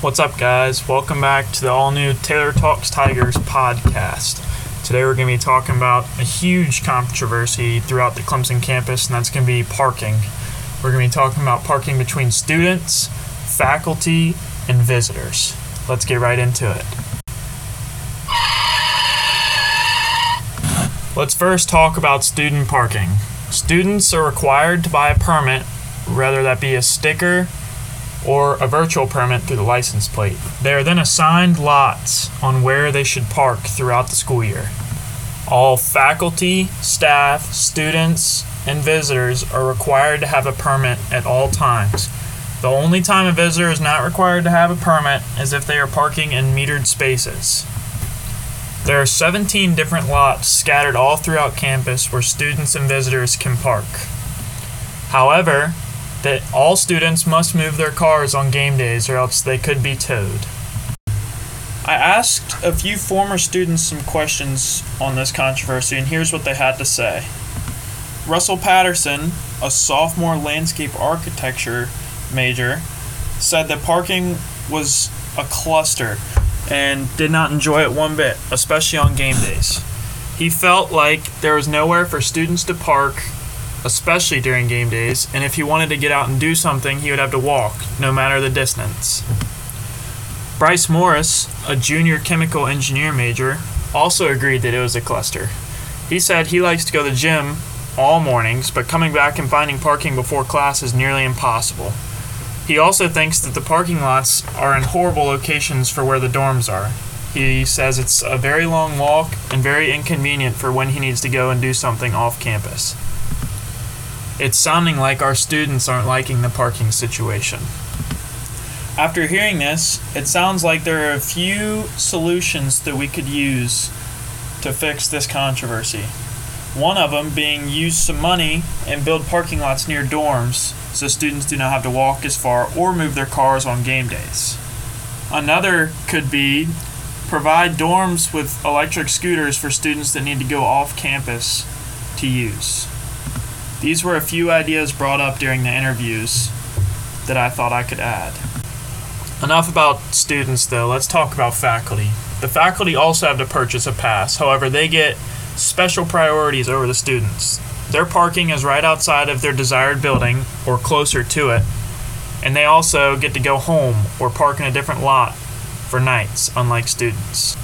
What's up, guys? Welcome back to the all new Taylor Talks Tigers podcast. Today, we're going to be talking about a huge controversy throughout the Clemson campus, and that's going to be parking. We're going to be talking about parking between students, faculty, and visitors. Let's get right into it. Let's first talk about student parking. Students are required to buy a permit, whether that be a sticker or a virtual permit through the license plate. They are then assigned lots on where they should park throughout the school year. All faculty, staff, students, and visitors are required to have a permit at all times. The only time a visitor is not required to have a permit is if they are parking in metered spaces. There are 17 different lots scattered all throughout campus where students and visitors can park. However, that all students must move their cars on game days or else they could be towed. I asked a few former students some questions on this controversy, and here's what they had to say. Russell Patterson, a sophomore landscape architecture major, said that parking was a cluster and did not enjoy it one bit, especially on game days. He felt like there was nowhere for students to park especially during game days, and if he wanted to get out and do something, he would have to walk, no matter the distance. Bryce Morris, a junior chemical engineer major, also agreed that it was a cluster. He said he likes to go to the gym all mornings, but coming back and finding parking before class is nearly impossible. He also thinks that the parking lots are in horrible locations for where the dorms are. He says it's a very long walk and very inconvenient for when he needs to go and do something off campus. It's sounding like our students aren't liking the parking situation. After hearing this, it sounds like there are a few solutions that we could use to fix this controversy. One of them being use some money and build parking lots near dorms so students do not have to walk as far or move their cars on game days. Another could be provide dorms with electric scooters for students that need to go off campus to use. These were a few ideas brought up during the interviews that I thought I could add. Enough about students, though. Let's talk about faculty. The faculty also have to purchase a pass, however, they get special priorities over the students. Their parking is right outside of their desired building or closer to it, and they also get to go home or park in a different lot for nights, unlike students.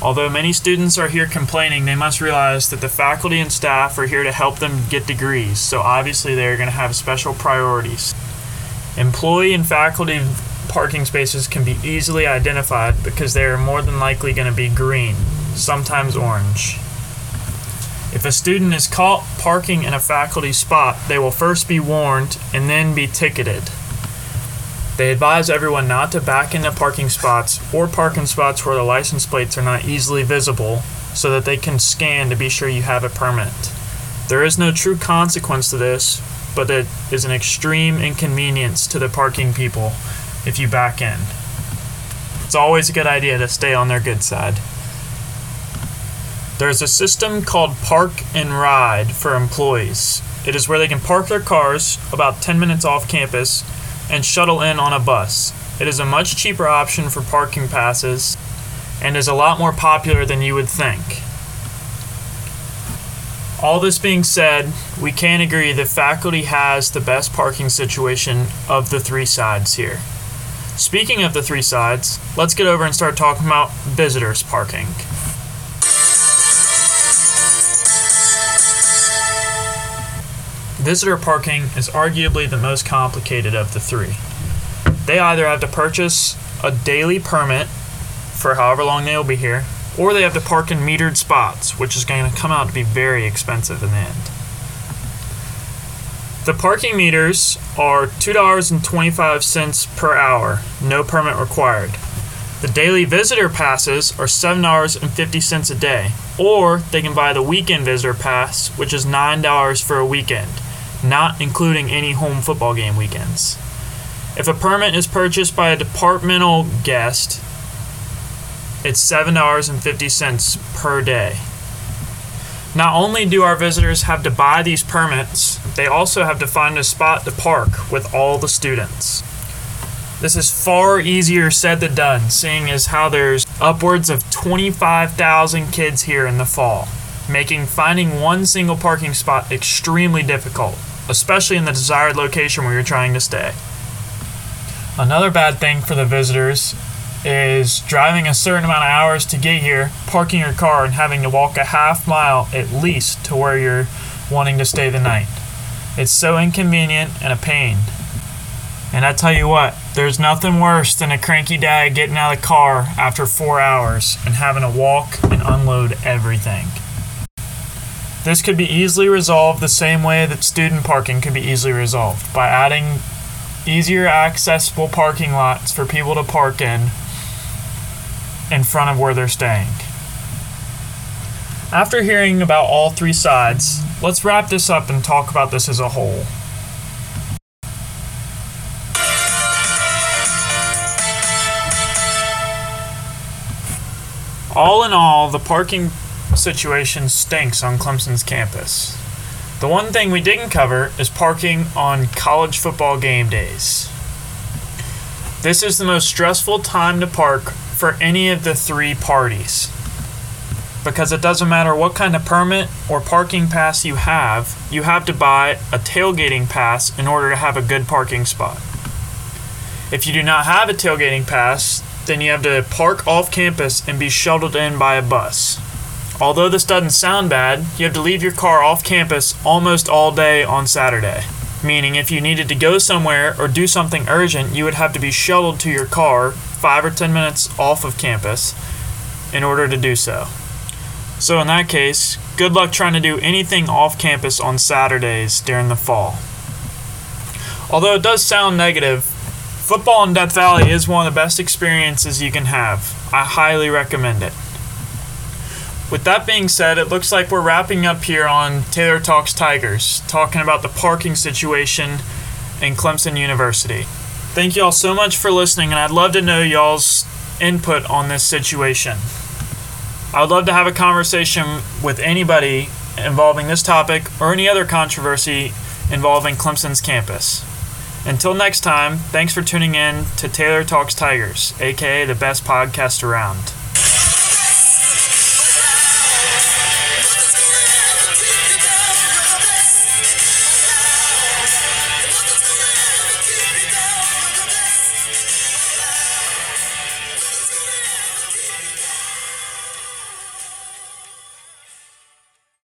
Although many students are here complaining, they must realize that the faculty and staff are here to help them get degrees, so obviously they are going to have special priorities. Employee and faculty parking spaces can be easily identified because they are more than likely going to be green, sometimes orange. If a student is caught parking in a faculty spot, they will first be warned and then be ticketed. They advise everyone not to back into parking spots or park in spots where the license plates are not easily visible so that they can scan to be sure you have a permit. There is no true consequence to this, but it is an extreme inconvenience to the parking people if you back in. It's always a good idea to stay on their good side. There's a system called Park and Ride for employees. It is where they can park their cars about 10 minutes off campus and shuttle in on a bus. It is a much cheaper option for parking passes and is a lot more popular than you would think. All this being said, we can agree that faculty has the best parking situation of the three sides here. Speaking of the three sides, let's get over and start talking about visitors parking. Visitor parking is arguably the most complicated of the three. They either have to purchase a daily permit for however long they'll be here, or they have to park in metered spots, which is going to come out to be very expensive in the end. The parking meters are $2.25 per hour, no permit required. The daily visitor passes are $7.50 a day, or they can buy the weekend visitor pass, which is $9 for a weekend not including any home football game weekends. If a permit is purchased by a departmental guest, it's $7.50 per day. Not only do our visitors have to buy these permits, they also have to find a spot to park with all the students. This is far easier said than done, seeing as how there's upwards of 25,000 kids here in the fall, making finding one single parking spot extremely difficult, especially in the desired location where you're trying to stay. Another bad thing for the visitors is driving a certain amount of hours to get here, parking your car, and having to walk a half mile at least to where you're wanting to stay the night. It's so inconvenient and a pain. And I tell you what, there's nothing worse than a cranky dad getting out of the car after four hours and having to walk and unload everything. This could be easily resolved the same way that student parking could be easily resolved by adding easier accessible parking lots for people to park in in front of where they're staying. After hearing about all three sides, let's wrap this up and talk about this as a whole. All in all, the parking situation stinks on Clemson's campus. The one thing we didn't cover is parking on college football game days. This is the most stressful time to park for any of the three parties. Because it doesn't matter what kind of permit or parking pass you have, you have to buy a tailgating pass in order to have a good parking spot. If you do not have a tailgating pass, then you have to park off campus and be shuttled in by a bus. Although this doesn't sound bad, you have to leave your car off campus almost all day on Saturday. Meaning, if you needed to go somewhere or do something urgent, you would have to be shuttled to your car five or ten minutes off of campus in order to do so. So, in that case, good luck trying to do anything off campus on Saturdays during the fall. Although it does sound negative, football in Death Valley is one of the best experiences you can have. I highly recommend it. With that being said, it looks like we're wrapping up here on Taylor Talks Tigers, talking about the parking situation in Clemson University. Thank you all so much for listening, and I'd love to know y'all's input on this situation. I would love to have a conversation with anybody involving this topic or any other controversy involving Clemson's campus. Until next time, thanks for tuning in to Taylor Talks Tigers, aka the best podcast around.